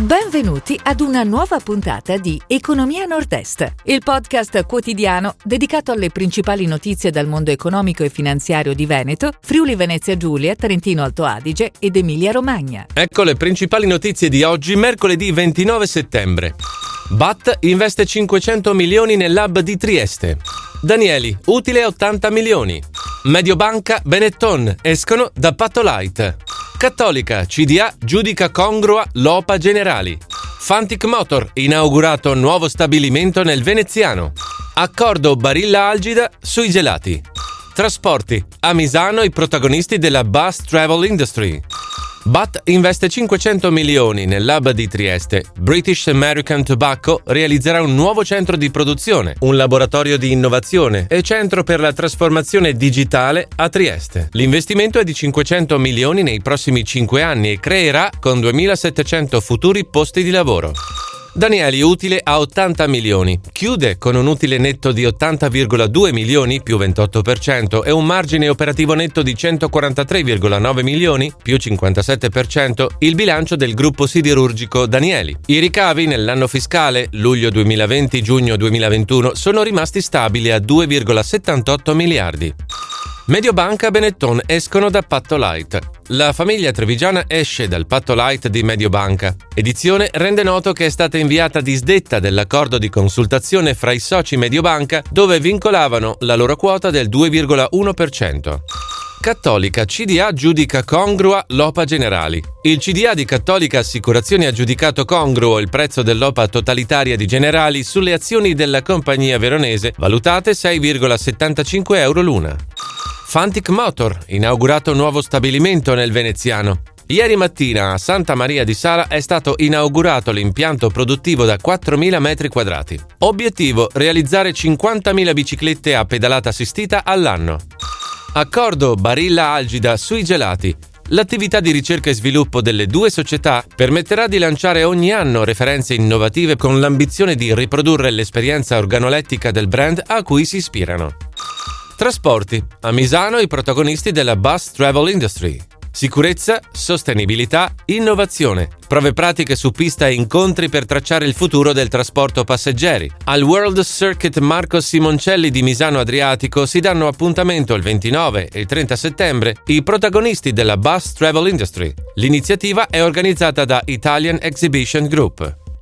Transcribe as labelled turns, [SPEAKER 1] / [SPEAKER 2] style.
[SPEAKER 1] Benvenuti ad una nuova puntata di Economia Nord-Est, il podcast quotidiano dedicato alle principali notizie dal mondo economico e finanziario di Veneto, Friuli Venezia Giulia, Trentino Alto Adige ed Emilia Romagna.
[SPEAKER 2] Ecco le principali notizie di oggi, mercoledì 29 settembre. BAT investe 500 milioni nell'hub di Trieste. Danieli, utile 80 milioni. Mediobanca, Benetton, escono da Patto Light. Cattolica, CDA giudica congrua l'OPA Generali. Fantic Motor, inaugurato nuovo stabilimento nel veneziano. Accordo Barilla Algida sui gelati. Trasporti, a Misano i protagonisti della bus travel industry. BAT investe 500 milioni nell'hub di Trieste. British American Tobacco realizzerà un nuovo centro di produzione, un laboratorio di innovazione e centro per la trasformazione digitale a Trieste. L'investimento è di 500 milioni nei prossimi 5 anni e creerà con 2700 futuri posti di lavoro. Danieli utile a 80 milioni, chiude con un utile netto di 80,2 milioni più 28% e un margine operativo netto di 143,9 milioni più 57% il bilancio del gruppo siderurgico Danieli. I ricavi nell'anno fiscale luglio 2020-giugno 2021 sono rimasti stabili a 2,78 miliardi. Mediobanca Benetton escono da Patto Light. La famiglia trevigiana esce dal Patto Light di Mediobanca. Edizione rende noto che è stata inviata disdetta dell'accordo di consultazione fra i soci Mediobanca dove vincolavano la loro quota del 2,1%. Cattolica CDA giudica congrua l'OPA Generali. Il CDA di Cattolica Assicurazioni ha giudicato congruo il prezzo dell'OPA totalitaria di Generali sulle azioni della compagnia veronese, valutate 6,75 euro l'una. Fantic Motor, inaugurato nuovo stabilimento nel veneziano. Ieri mattina a Santa Maria di Sala è stato inaugurato l'impianto produttivo da 4.000 metri quadrati. Obiettivo: realizzare 50.000 biciclette a pedalata assistita all'anno. Accordo Barilla Algida sui gelati. L'attività di ricerca e sviluppo delle due società permetterà di lanciare ogni anno referenze innovative con l'ambizione di riprodurre l'esperienza organolettica del brand a cui si ispirano. Trasporti. A Misano i protagonisti della bus travel industry. Sicurezza, sostenibilità, innovazione. Prove pratiche su pista e incontri per tracciare il futuro del trasporto passeggeri. Al World Circuit Marco Simoncelli di Misano Adriatico si danno appuntamento il 29 e il 30 settembre i protagonisti della bus travel industry. L'iniziativa è organizzata da Italian Exhibition Group.